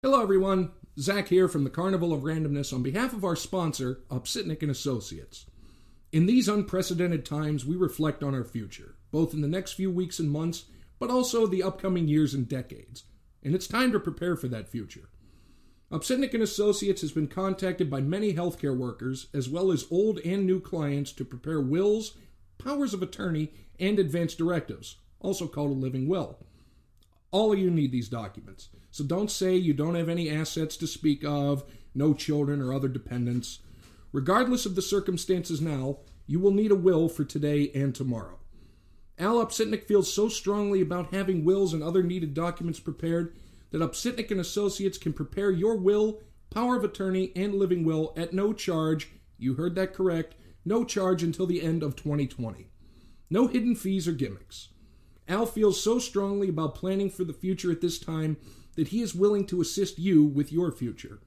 Hello, everyone. Zach here from the Carnival of Randomness on behalf of our sponsor, Upsitnik and Associates. In these unprecedented times, we reflect on our future, both in the next few weeks and months, but also the upcoming years and decades. And it's time to prepare for that future. Upsitnik and Associates has been contacted by many healthcare workers, as well as old and new clients, to prepare wills, powers of attorney, and advance directives, also called a living will. All of you need these documents. So don't say you don't have any assets to speak of, no children or other dependents. Regardless of the circumstances now, you will need a will for today and tomorrow. Al Upsitnik feels so strongly about having wills and other needed documents prepared that Upsitnik and Associates can prepare your will, power of attorney, and living will at no charge. You heard that correct. No charge until the end of 2020. No hidden fees or gimmicks. Al feels so strongly about planning for the future at this time that he is willing to assist you with your future.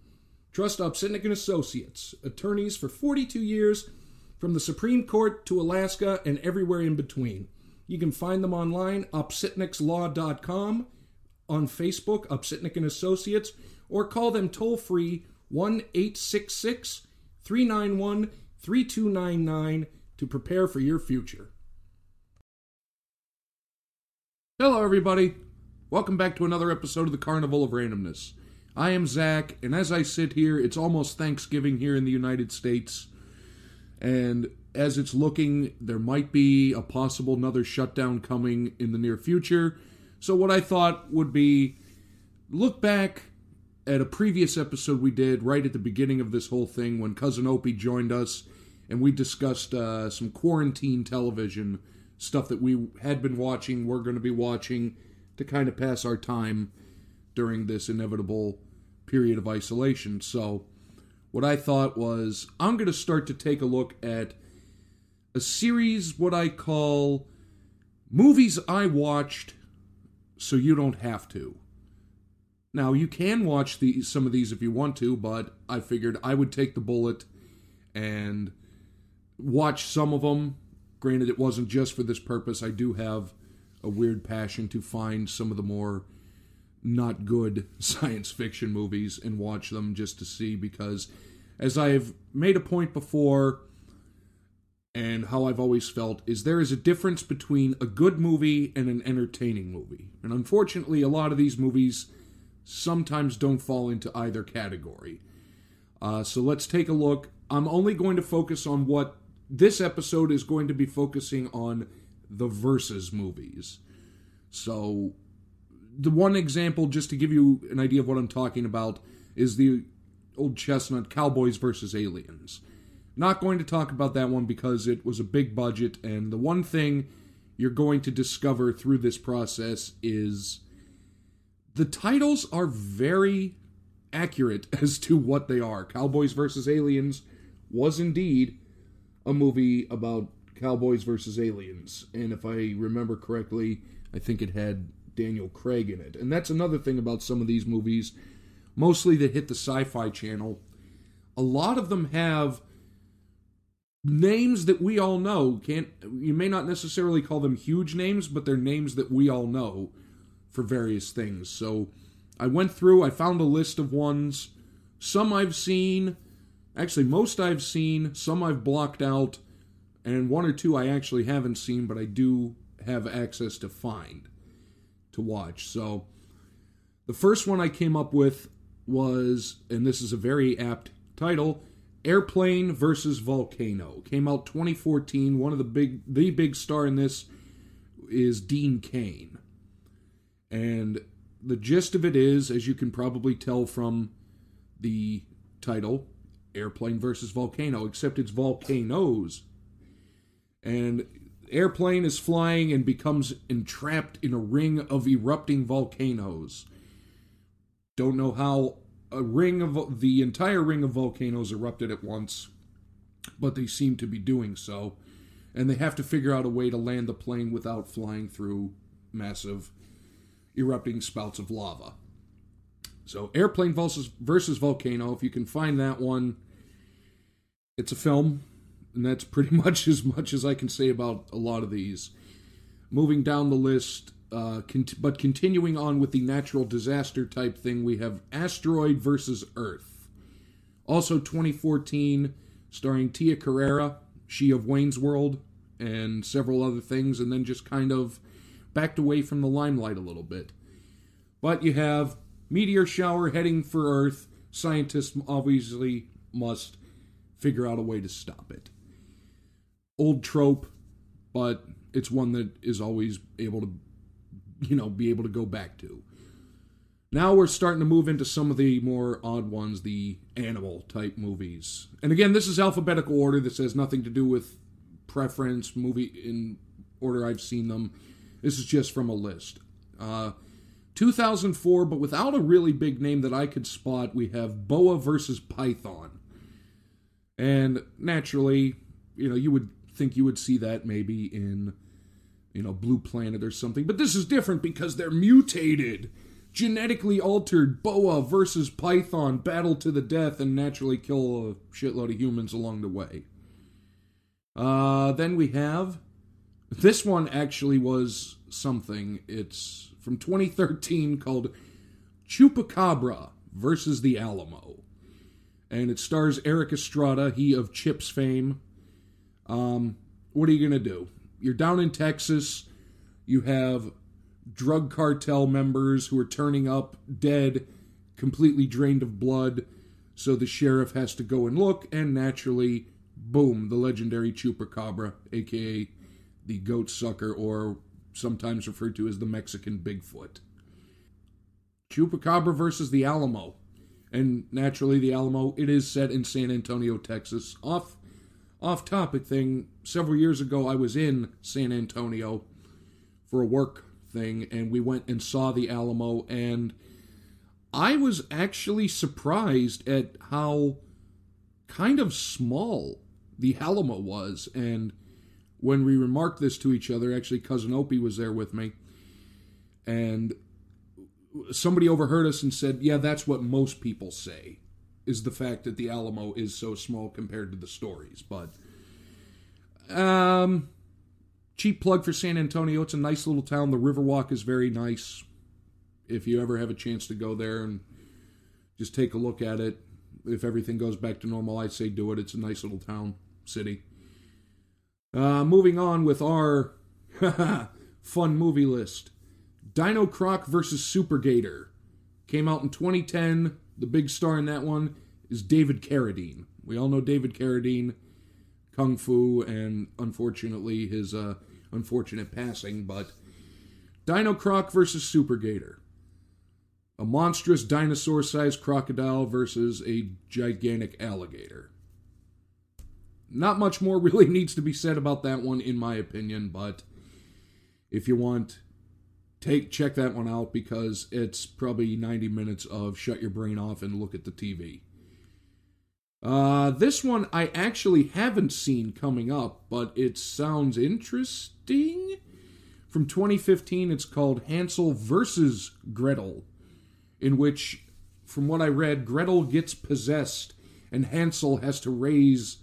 Trust Upsitnik and Associates, attorneys for 42 years, from the Supreme Court to Alaska and everywhere in between. You can find them online, upsitnikslaw.com, on Facebook, Upsitnik and Associates, or call them toll free 1 866 391 3299 to prepare for your future. Hello, everybody. Welcome back to another episode of the Carnival of Randomness. I am Zach, and as I sit here, it's almost Thanksgiving here in the United States. And as it's looking, there might be a possible another shutdown coming in the near future. So, what I thought would be look back at a previous episode we did right at the beginning of this whole thing when Cousin Opie joined us and we discussed uh, some quarantine television stuff that we had been watching, we're going to be watching to kind of pass our time during this inevitable period of isolation. So, what I thought was I'm going to start to take a look at a series, what I call movies I watched so you don't have to. Now, you can watch the, some of these if you want to, but I figured I would take the bullet and watch some of them Granted, it wasn't just for this purpose. I do have a weird passion to find some of the more not good science fiction movies and watch them just to see because as I have made a point before and how I've always felt is there is a difference between a good movie and an entertaining movie. And unfortunately, a lot of these movies sometimes don't fall into either category. Uh, so let's take a look. I'm only going to focus on what this episode is going to be focusing on the versus movies. So, the one example, just to give you an idea of what I'm talking about, is the old chestnut Cowboys versus Aliens. Not going to talk about that one because it was a big budget, and the one thing you're going to discover through this process is the titles are very accurate as to what they are. Cowboys versus Aliens was indeed a movie about cowboys versus aliens. And if I remember correctly, I think it had Daniel Craig in it. And that's another thing about some of these movies, mostly that hit the sci fi channel. A lot of them have names that we all know. Can't you may not necessarily call them huge names, but they're names that we all know for various things. So I went through, I found a list of ones. Some I've seen, Actually, most I've seen, some I've blocked out, and one or two I actually haven't seen, but I do have access to find to watch. So the first one I came up with was, and this is a very apt title, Airplane versus Volcano. Came out 2014. One of the big the big star in this is Dean Cain. And the gist of it is, as you can probably tell from the title, airplane versus volcano, except it's volcanoes. And airplane is flying and becomes entrapped in a ring of erupting volcanoes. Don't know how a ring of the entire ring of volcanoes erupted at once, but they seem to be doing so. And they have to figure out a way to land the plane without flying through massive erupting spouts of lava. So, Airplane versus, versus Volcano, if you can find that one, it's a film, and that's pretty much as much as I can say about a lot of these. Moving down the list, Uh, cont- but continuing on with the natural disaster type thing, we have Asteroid versus Earth. Also 2014, starring Tia Carrere, she of Wayne's World, and several other things, and then just kind of backed away from the limelight a little bit. But you have meteor shower heading for Earth. Scientists obviously must figure out a way to stop it. Old trope, but it's one that is always able to, you know, be able to go back to. Now we're starting to move into some of the more odd ones, the animal type movies. And again, this is alphabetical order. This has nothing to do with preference, movie in order I've seen them. This is just from a list. Uh, 2004, but without a really big name that I could spot, we have Boa versus Python. And naturally, you know, you would think you would see that maybe in, you know, Blue Planet or something. But this is different because they're mutated. Genetically altered Boa versus Python battle to the death and naturally kill a shitload of humans along the way. Uh, then we have. This one actually was something. It's from 2013 called Chupacabra versus the Alamo. And it stars Erik Estrada, he of Chips fame. Um, what are you going to do? You're down in Texas. You have drug cartel members who are turning up dead, completely drained of blood. So the sheriff has to go and look, and naturally, boom, the legendary Chupacabra, aka the goat sucker, or sometimes referred to as the Mexican Bigfoot. Chupacabra versus the Alamo. And naturally, the Alamo, it is set in San Antonio, Texas. Off off topic thing, several years ago, I was in San Antonio for a work thing, and we went and saw the Alamo, and I was actually surprised at how kind of small the Alamo was. And when we remarked this to each other, actually, cousin Opie was there with me, and somebody overheard us and said, "Yeah, that's what most people say." Is the fact that the Alamo is so small compared to the stories, but um, cheap plug for San Antonio. It's a nice little town. The Riverwalk is very nice. If you ever have a chance to go there and just take a look at it, if everything goes back to normal, I'd say do it. It's a nice little town, city. Uh, moving on with our fun movie list Dino Croc versus Super Gator. Came out in 2010. The big star in that one is David Carradine. We all know David Carradine, Kung Fu, and unfortunately his uh, unfortunate passing. But Dino Croc versus Super Gator. A monstrous dinosaur sized crocodile versus a gigantic alligator. Not much more really needs to be said about that one, in my opinion, but if you want, take check that one out because it's probably 90 minutes of shut your brain off and look at the TV. Uh, this one I actually haven't seen coming up, but it sounds interesting. From 2015, it's called Hansel versus Gretel, in which, from what I read, Gretel gets possessed and Hansel has to raise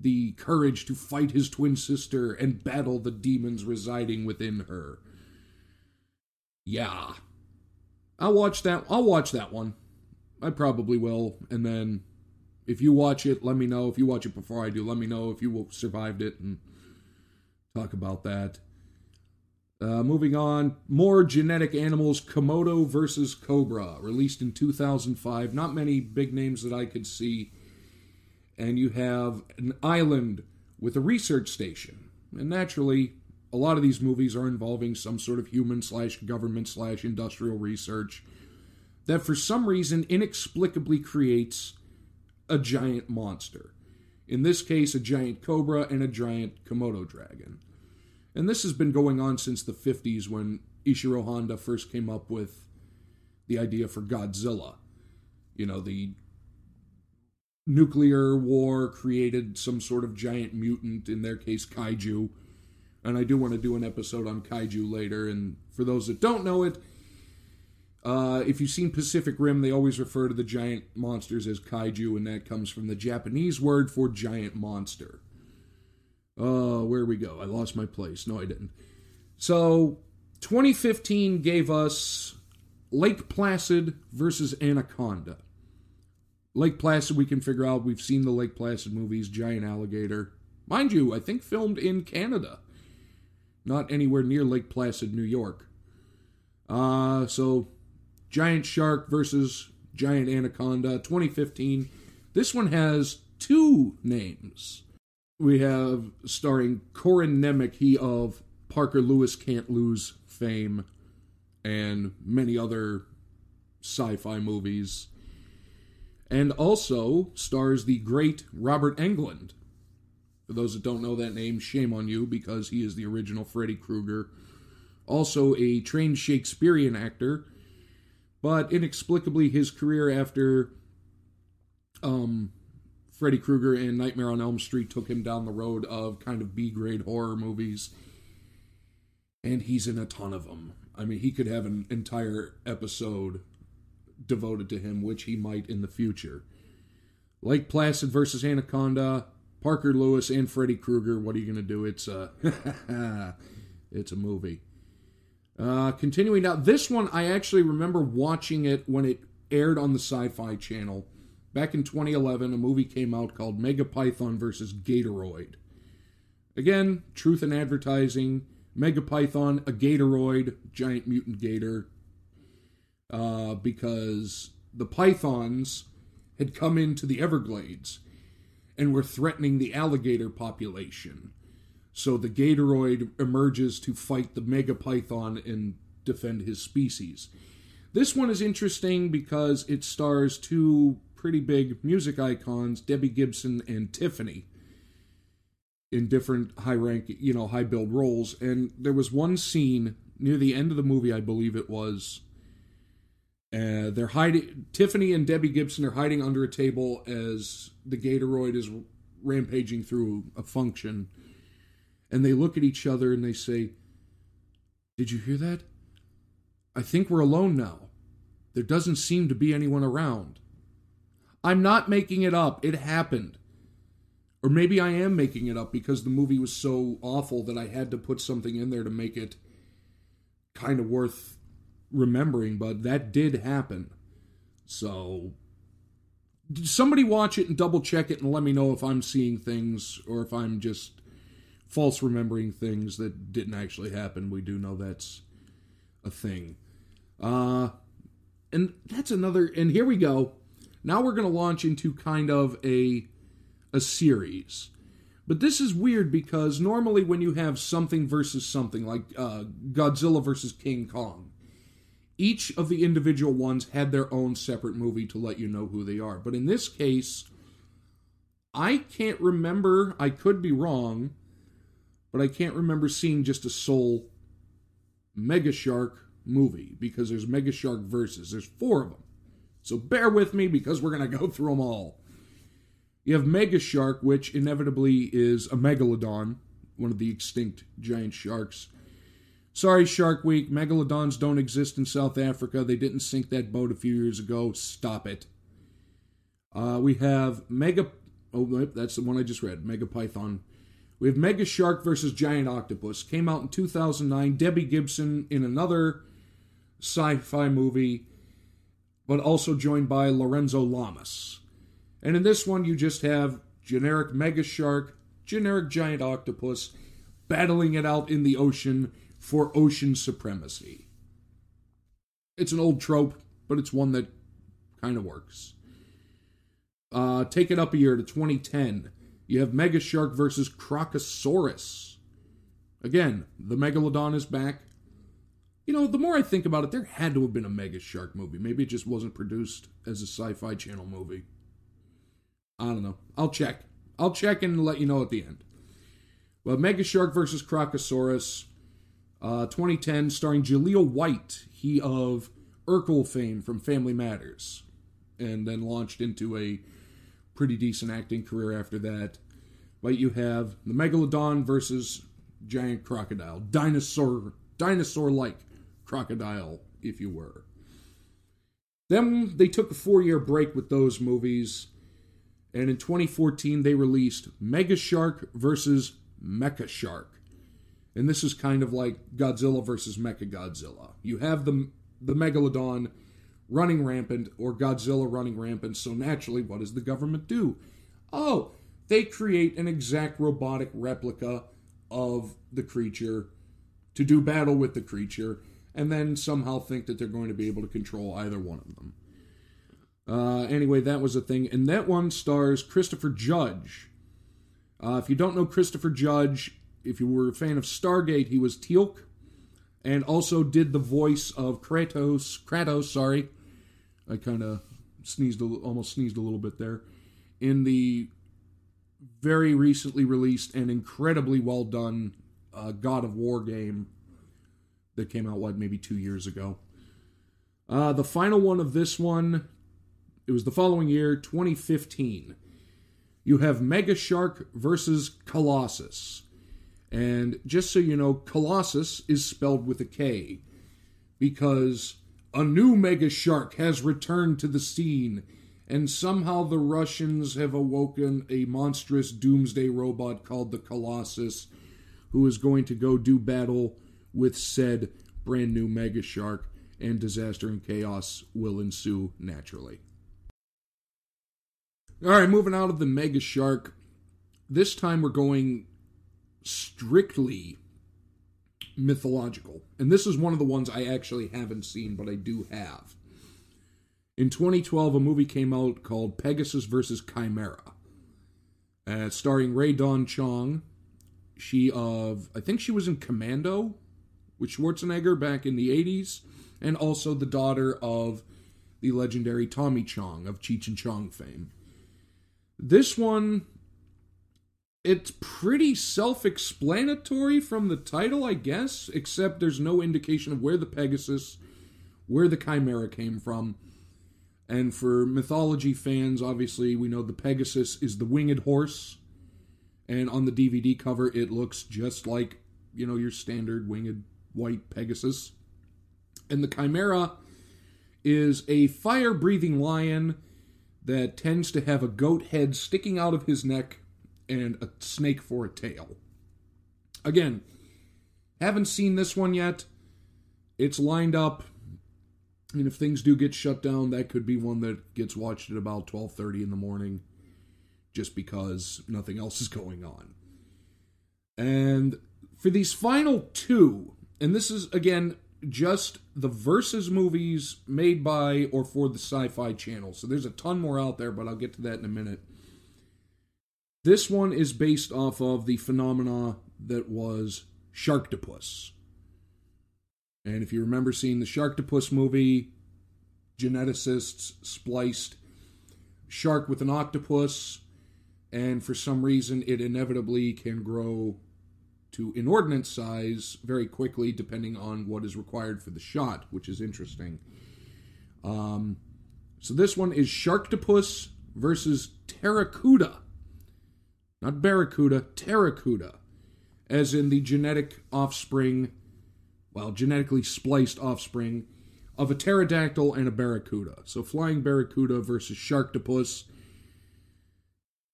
the courage to fight his twin sister and battle the demons residing within her. Yeah. I'll watch that I'll watch that one. I probably will and then if you watch it, let me know. If you watch it before I do, let me know if you survived it and talk about that. Uh, moving on, more genetic animals Komodo versus Cobra, released in 2005. Not many big names that I could see and you have an island with a research station. And naturally, a lot of these movies are involving some sort of human slash government slash industrial research that for some reason inexplicably creates a giant monster. In this case, a giant cobra and a giant Komodo dragon. And this has been going on since the 50s when Ishiro Honda first came up with the idea for Godzilla. You know, the nuclear war created some sort of giant mutant, in their case, kaiju. And I do want to do an episode on kaiju later. And for those that don't know it, uh, if you've seen Pacific Rim, they always refer to the giant monsters as kaiju, and that comes from the Japanese word for giant monster. Uh, where we go? I lost my place. No, I didn't. So, 2015 gave us Lake Placid versus Anaconda. Lake Placid, we can figure out. We've seen the Lake Placid movies, Giant Alligator. Mind you, I think filmed in Canada, not anywhere near Lake Placid, New York. Uh, so, Giant Shark versus Giant Anaconda, 2015. This one has two names. We have starring Corin Nemec, he of Parker Lewis Can't Lose fame, and many other sci fi movies. And also stars the great Robert Englund. For those that don't know that name, shame on you because he is the original Freddy Krueger. Also a trained Shakespearean actor, but inexplicably his career after um, Freddy Krueger and Nightmare on Elm Street took him down the road of kind of B grade horror movies. And he's in a ton of them. I mean, he could have an entire episode devoted to him, which he might in the future. Lake Placid versus Anaconda, Parker Lewis and Freddy Krueger. What are you going to do? It's a, it's a movie. Uh, continuing now, this one I actually remember watching it when it aired on the Sci-Fi Channel back in 2011. A movie came out called Mega Python versus Gatoroid. Again, truth in advertising. Mega Python, a Gatoroid, giant mutant gator, uh, because the pythons had come into the Everglades and were threatening the alligator population. So the Gatoroid emerges to fight the Mega Python and defend his species. This one is interesting because it stars two pretty big music icons, Debbie Gibson and Tiffany, in different high rank, you know, high build roles. And there was one scene near the end of the movie, I believe it was. Uh, they're hiding. Tiffany and Debbie Gibson are hiding under a table as the Gatoroid is rampaging through a function, and they look at each other and they say, "Did you hear that? I think we're alone now. There doesn't seem to be anyone around." I'm not making it up. It happened. Or maybe I am making it up because the movie was so awful that I had to put something in there to make it kind of worth remembering, but that did happen. So somebody watch it and double check it and let me know if I'm seeing things or if I'm just false remembering things that didn't actually happen. We do know that's a thing. Uh and that's another and here we go. Now we're going to launch into kind of a a series. But this is weird because normally when you have something versus something like uh, Godzilla versus King Kong, each of the individual ones had their own separate movie to let you know who they are. But in this case, I can't remember, I could be wrong, but I can't remember seeing just a sole Mega Shark movie because there's Mega Shark versus. There's four of them. So bear with me because we're going to go through them all. You have Mega Shark, which inevitably is a megalodon, one of the extinct giant sharks. Sorry, Shark Week. Megalodons don't exist in South Africa. They didn't sink that boat a few years ago. Stop it. Uh, we have Mega. Oh, that's the one I just read. Mega Python. We have Mega Shark versus Giant Octopus. Came out in 2009. Debbie Gibson in another sci fi movie but also joined by Lorenzo Lamas. And in this one, you just have generic mega shark, generic giant octopus battling it out in the ocean for ocean supremacy. It's an old trope, but it's one that kind of works. Uh, take it up a year to 2010. You have Mega Shark versus Crocosaurus. Again, the Megalodon is back. You know, the more I think about it, there had to have been a Mega Shark movie. Maybe it just wasn't produced as a sci fi channel movie. I don't know. I'll check. I'll check and let you know at the end. Well, Mega Shark versus Crocosaurus, uh, 2010, starring Jaleel White, he of Urkel fame from Family Matters, and then launched into a pretty decent acting career after that. But you have the Megalodon versus Giant Crocodile, dinosaur, dinosaur-like crocodile, if you were. Then they took a four year break with those movies, and in 2014 they released Mega Shark versus Mecha Shark. And this is kind of like Godzilla versus Mechagodzilla. You have the the megalodon running rampant or Godzilla running rampant, so naturally what does the government do? Oh, they create an exact robotic replica of the creature to do battle with the creature and then somehow think that they're going to be able to control either one of them. Uh, anyway, that was a thing. And that one stars Christopher Judge. Uh, if you don't know Christopher Judge, if you were a fan of Stargate, he was Teal'c, and also did the voice of Kratos. Kratos, sorry, I kind of sneezed, a, almost sneezed a little bit there, in the very recently released and incredibly well done uh, God of War game that came out what maybe two years ago. Uh, the final one of this one, it was the following year, 2015. You have Mega Shark versus Kolossus. And just so you know, Kolossus is spelled with a K because a new mega shark has returned to the scene, and somehow the Russians have awoken a monstrous doomsday robot called the Kolossus, who is going to go do battle with said brand new mega shark, and disaster and chaos will ensue naturally. All right, moving out of the mega shark. This time we're going strictly mythological. And this is one of the ones I actually haven't seen, but I do have. In 2012, a movie came out called Pegasus versus Chimera, uh, starring Rae Dawn Chong. She of I think she was in Commando with Schwarzenegger back in the 80s, and also the daughter of the legendary Tommy Chong of Cheech and Chong fame. This one it's pretty self explanatory from the title, I guess, except there's no indication of where the Pegasus, where the Chimera came from. And for mythology fans, obviously, we know the Pegasus is the winged horse. And on the DVD cover, it looks just like, you know, your standard winged white Pegasus. And the Chimera is a fire breathing lion that tends to have a goat head sticking out of his neck and a snake for a tail. Again, haven't seen this one yet. It's lined up. And if things do get shut down, that could be one that gets watched at about 12:30 in the morning just because nothing else is going on. And for these final two, and this is again just the versus movies made by or for the sci-fi channel. So there's a ton more out there, but I'll get to that in a minute. This one is based off of the phenomena that was Sharktopus. And if you remember seeing the Sharktopus movie, geneticists spliced shark with an octopus, and for some reason it inevitably can grow to inordinate size very quickly, depending on what is required for the shot, which is interesting. Um, so this one is Sharktopus versus Pteracuda not barracuda, pteracuda, as in the genetic offspring, well, genetically spliced offspring of a pterodactyl and a barracuda. So flying barracuda versus sharktopus.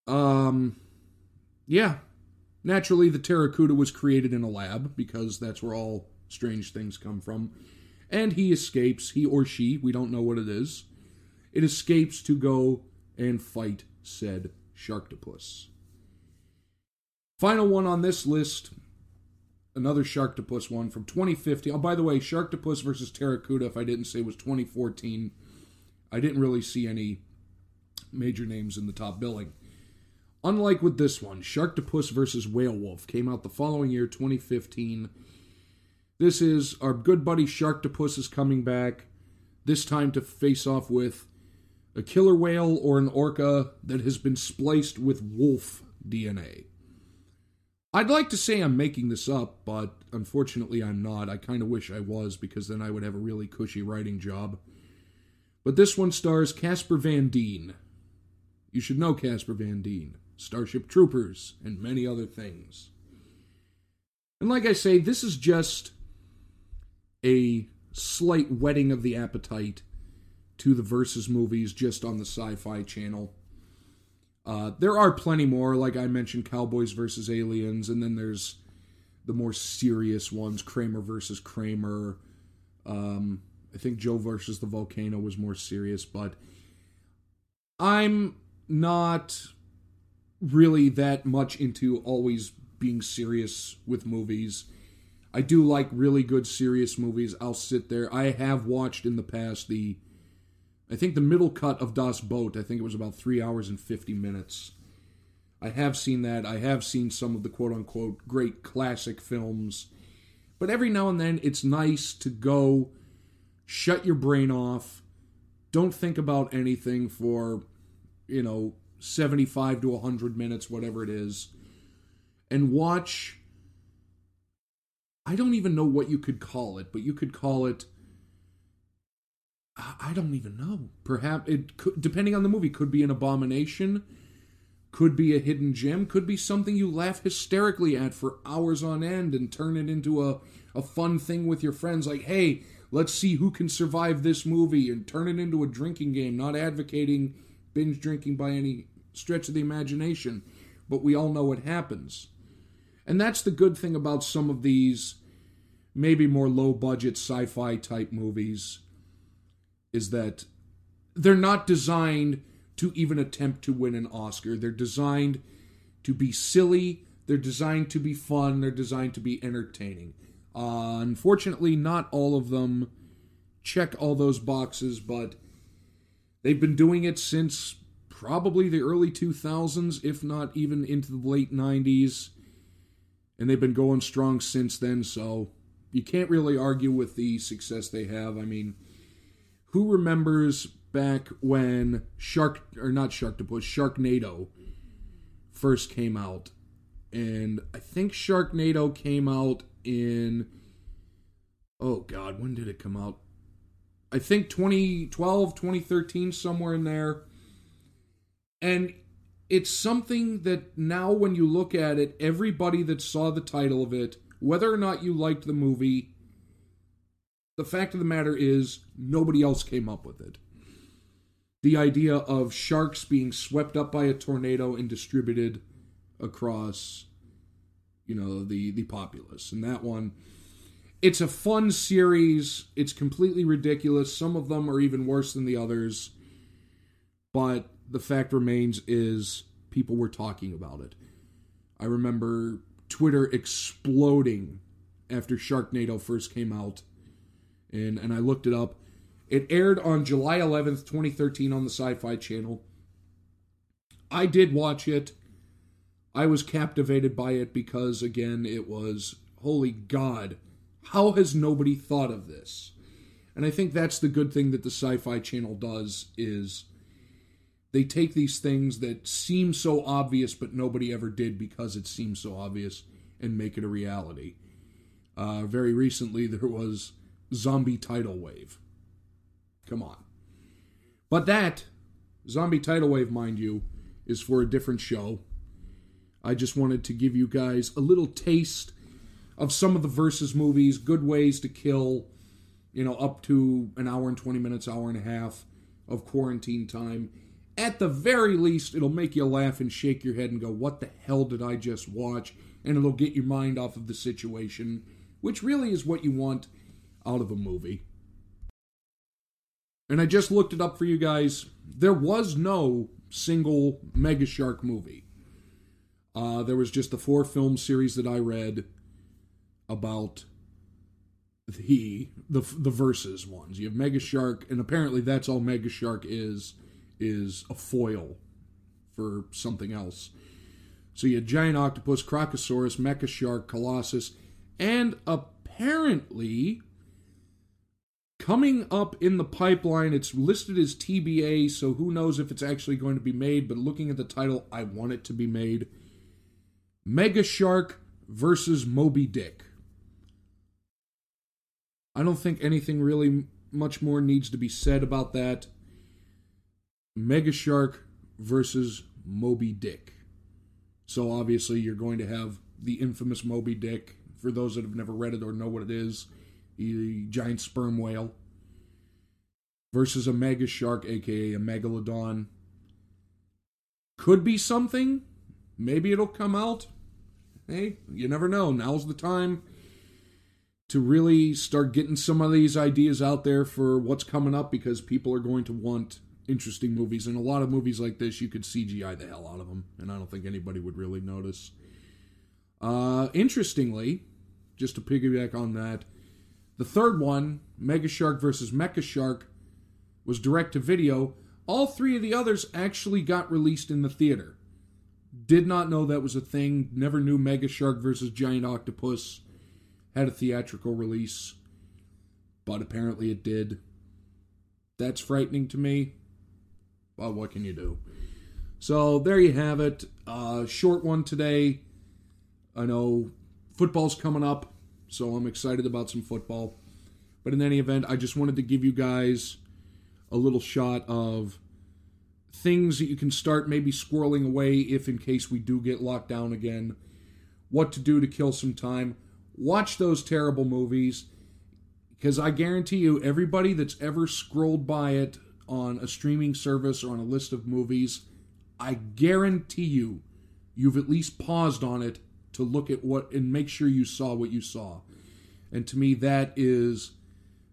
Um, yeah, naturally the pteracuda was created in a lab because that's where all strange things come from. And he escapes, he or she, we don't know what it is. It escapes to go and fight said sharktopus. Final one on this list, another Sharktopus one from 2015. Oh, by the way, Sharktopus versus Pteracuda, if I didn't say, was 2014. I didn't really see any major names in the top billing. Unlike with this one, Sharktopus versus Whalewolf came out the following year, 2015. This is our good buddy Sharktopus is coming back, this time to face off with a killer whale or an orca that has been spliced with wolf DNA. I'd like to say I'm making this up, but unfortunately I'm not. I kind of wish I was because then I would have a really cushy writing job. But this one stars Casper Van Dien. You should know Casper Van Dien, Starship Troopers, and many other things. And like I say, this is just a slight whetting of the appetite to the versus movies just on the sci fi channel. Uh, there are plenty more, like I mentioned, Cowboys versus Aliens, and then there's the more serious ones, Kramer versus Kramer. Um, I think Joe versus the volcano was more serious, but I'm not really that much into always being serious with movies. I do like really good serious movies. I'll sit there. I have watched in the past the I think the middle cut of Das Boot, I think it was about 3 hours and 50 minutes. I have seen that. I have seen some of the quote unquote great classic films. But every now and then it's nice to go shut your brain off. Don't think about anything for, you know, 75 to 100 minutes, whatever it is. And watch. I don't even know what you could call it, but you could call it. I don't even know. Perhaps it could, depending on the movie, could be an abomination, could be a hidden gem, could be something you laugh hysterically at for hours on end and turn it into a, a fun thing with your friends. Like, hey, let's see who can survive this movie and turn it into a drinking game, not advocating binge drinking by any stretch of the imagination, but we all know what happens. And that's the good thing about some of these maybe more low budget sci fi type movies is that they're not designed to even attempt to win an Oscar. They're designed to be silly, they're designed to be fun, they're designed to be entertaining. Uh, unfortunately, not all of them check all those boxes, but they've been doing it since probably the early 2000s, if not even into the late 90s. And they've been going strong since then, so you can't really argue with the success they have. I mean, who remembers back when Shark or not Shark Sharktopus, Sharknado first came out? And I think Sharknado came out in oh god, when did it come out? I think 2012, 2013 somewhere in there. And it's something that now when you look at it, everybody that saw the title of it, whether or not you liked the movie, the fact of the matter is, nobody else came up with it. The idea of sharks being swept up by a tornado and distributed across, you know, the the populace, and that one, it's a fun series. It's completely ridiculous. Some of them are even worse than the others, but the fact remains is people were talking about it. I remember Twitter exploding after Sharknado first came out and and I looked it up. It aired on July 11th, 2013 on the Sci-Fi Channel. I did watch it. I was captivated by it because again, it was holy god, how has nobody thought of this? And I think that's the good thing that the Sci-Fi Channel does is they take these things that seem so obvious but nobody ever did because it seems so obvious and make it a reality. Uh, very recently, there was zombie tidal wave. Come on. But that, zombie tidal wave, mind you, is for a different show. I just wanted to give you guys a little taste of some of the versus movies, good ways to kill, you know, up to an hour and 20 minutes, hour and a half of quarantine time. At the very least, it'll make you laugh and shake your head and go, What the hell did I just watch? And it'll get your mind off of the situation, which really is what you want out of a movie. And I just looked it up for you guys. There was no single Mega Shark movie. Uh, there was just the four film series that I read about the the the versus ones. You have Mega Shark, and apparently that's all Mega Shark is is a foil for something else. So you had Giant Octopus, Crocosaurus, Mecha Shark, Kolossus, and apparently coming up in the pipeline. It's listed as TBA, so who knows if it's actually going to be made, but looking at the title, I want it to be made. Mega Shark versus Moby Dick. I don't think anything really much more needs to be said about that. Mega Shark versus Moby Dick. So obviously you're going to have the infamous Moby Dick. For those that have never read it or know what it is, a giant sperm whale versus a mega shark, aka a megalodon. Could be something. Maybe it'll come out. hey, you never know. Now's the time to really start getting some of these ideas out there for what's coming up because people are going to want interesting movies. And a lot of movies like this, you could CGI the hell out of them, and I don't think anybody would really notice. Uh, interestingly, just to piggyback on that, the third one, Mega Shark versus Mecha Shark, was direct to video. All three of the others actually got released in the theater. Did not know that was a thing. Never knew Mega Shark versus Giant Octopus had a theatrical release, but apparently it did. That's frightening to me. Well, what can you do? So there you have it. Uh, short one today. I know football's coming up, so I'm excited about some football. But in any event, I just wanted to give you guys a little shot of things that you can start maybe squirreling away if in case we do get locked down again. What to do to kill some time. Watch those terrible movies because I guarantee you, everybody that's ever scrolled by it on a streaming service or on a list of movies, I guarantee you, you've at least paused on it to look at what and make sure you saw what you saw. And to me, that is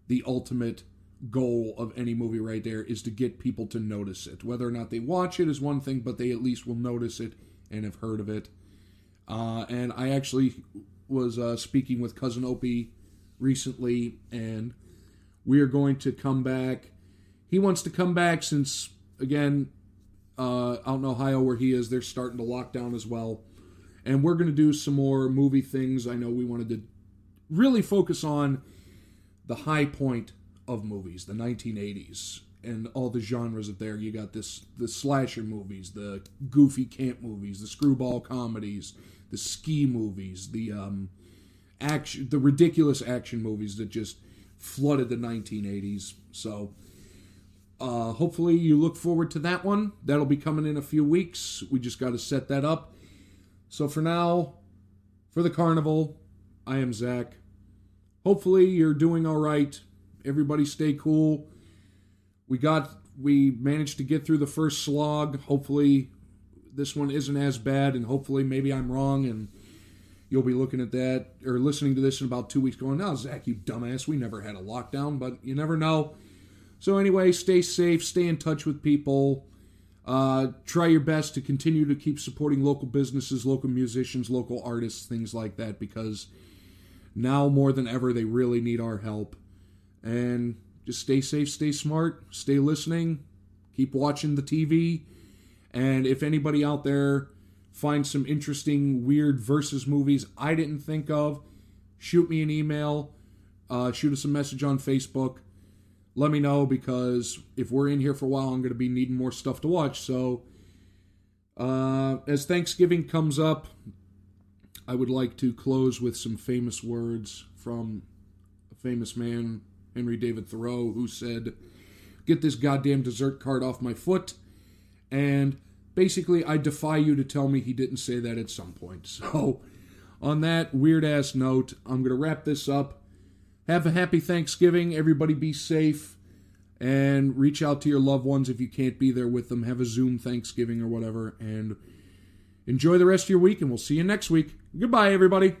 the ultimate goal of any movie right there is to get people to notice it. Whether or not they watch it is one thing, but they at least will notice it and have heard of it. Uh, and I actually was uh, speaking with cousin Opie recently, and we are going to come back. He wants to come back since, again, uh, out in Ohio where he is, they're starting to lock down as well. And we're going to do some more movie things. I know we wanted to really focus on the high point of movies, the 1980s, and all the genres of there. You got this the slasher movies, the goofy camp movies, the screwball comedies, the ski movies, the um, action, the ridiculous action movies that just flooded the 1980s. So. Uh, hopefully, you look forward to that one. That'll be coming in a few weeks. We just got to set that up. So, for now, for the carnival, I am Zach. Hopefully, you're doing all right. Everybody stay cool. We got we managed to get through the first slog. Hopefully this one isn't as bad and hopefully maybe I'm wrong and you'll be looking at that or listening to this in about 2 weeks going, "Now, Zach, you dumbass, we never had a lockdown." But you never know. So anyway, stay safe, stay in touch with people. Uh, try your best to continue to keep supporting local businesses, local musicians, local artists, things like that, because now more than ever they really need our help. And just stay safe, stay smart, stay listening, keep watching the TV. And if anybody out there finds some interesting, weird versus movies I didn't think of, shoot me an email, uh, shoot us a message on Facebook. Let me know because if we're in here for a while, I'm going to be needing more stuff to watch. So, uh, as Thanksgiving comes up, I would like to close with some famous words from a famous man Henry David Thoreau, who said, Get this goddamn dessert cart off my foot. And basically, I defy you to tell me he didn't say that at some point. So, on that weird ass note, I'm going to wrap this up. Have a happy Thanksgiving. Everybody be safe. And reach out to your loved ones if you can't be there with them. Have a Zoom Thanksgiving or whatever. And enjoy the rest of your week, and we'll see you next week. Goodbye, everybody.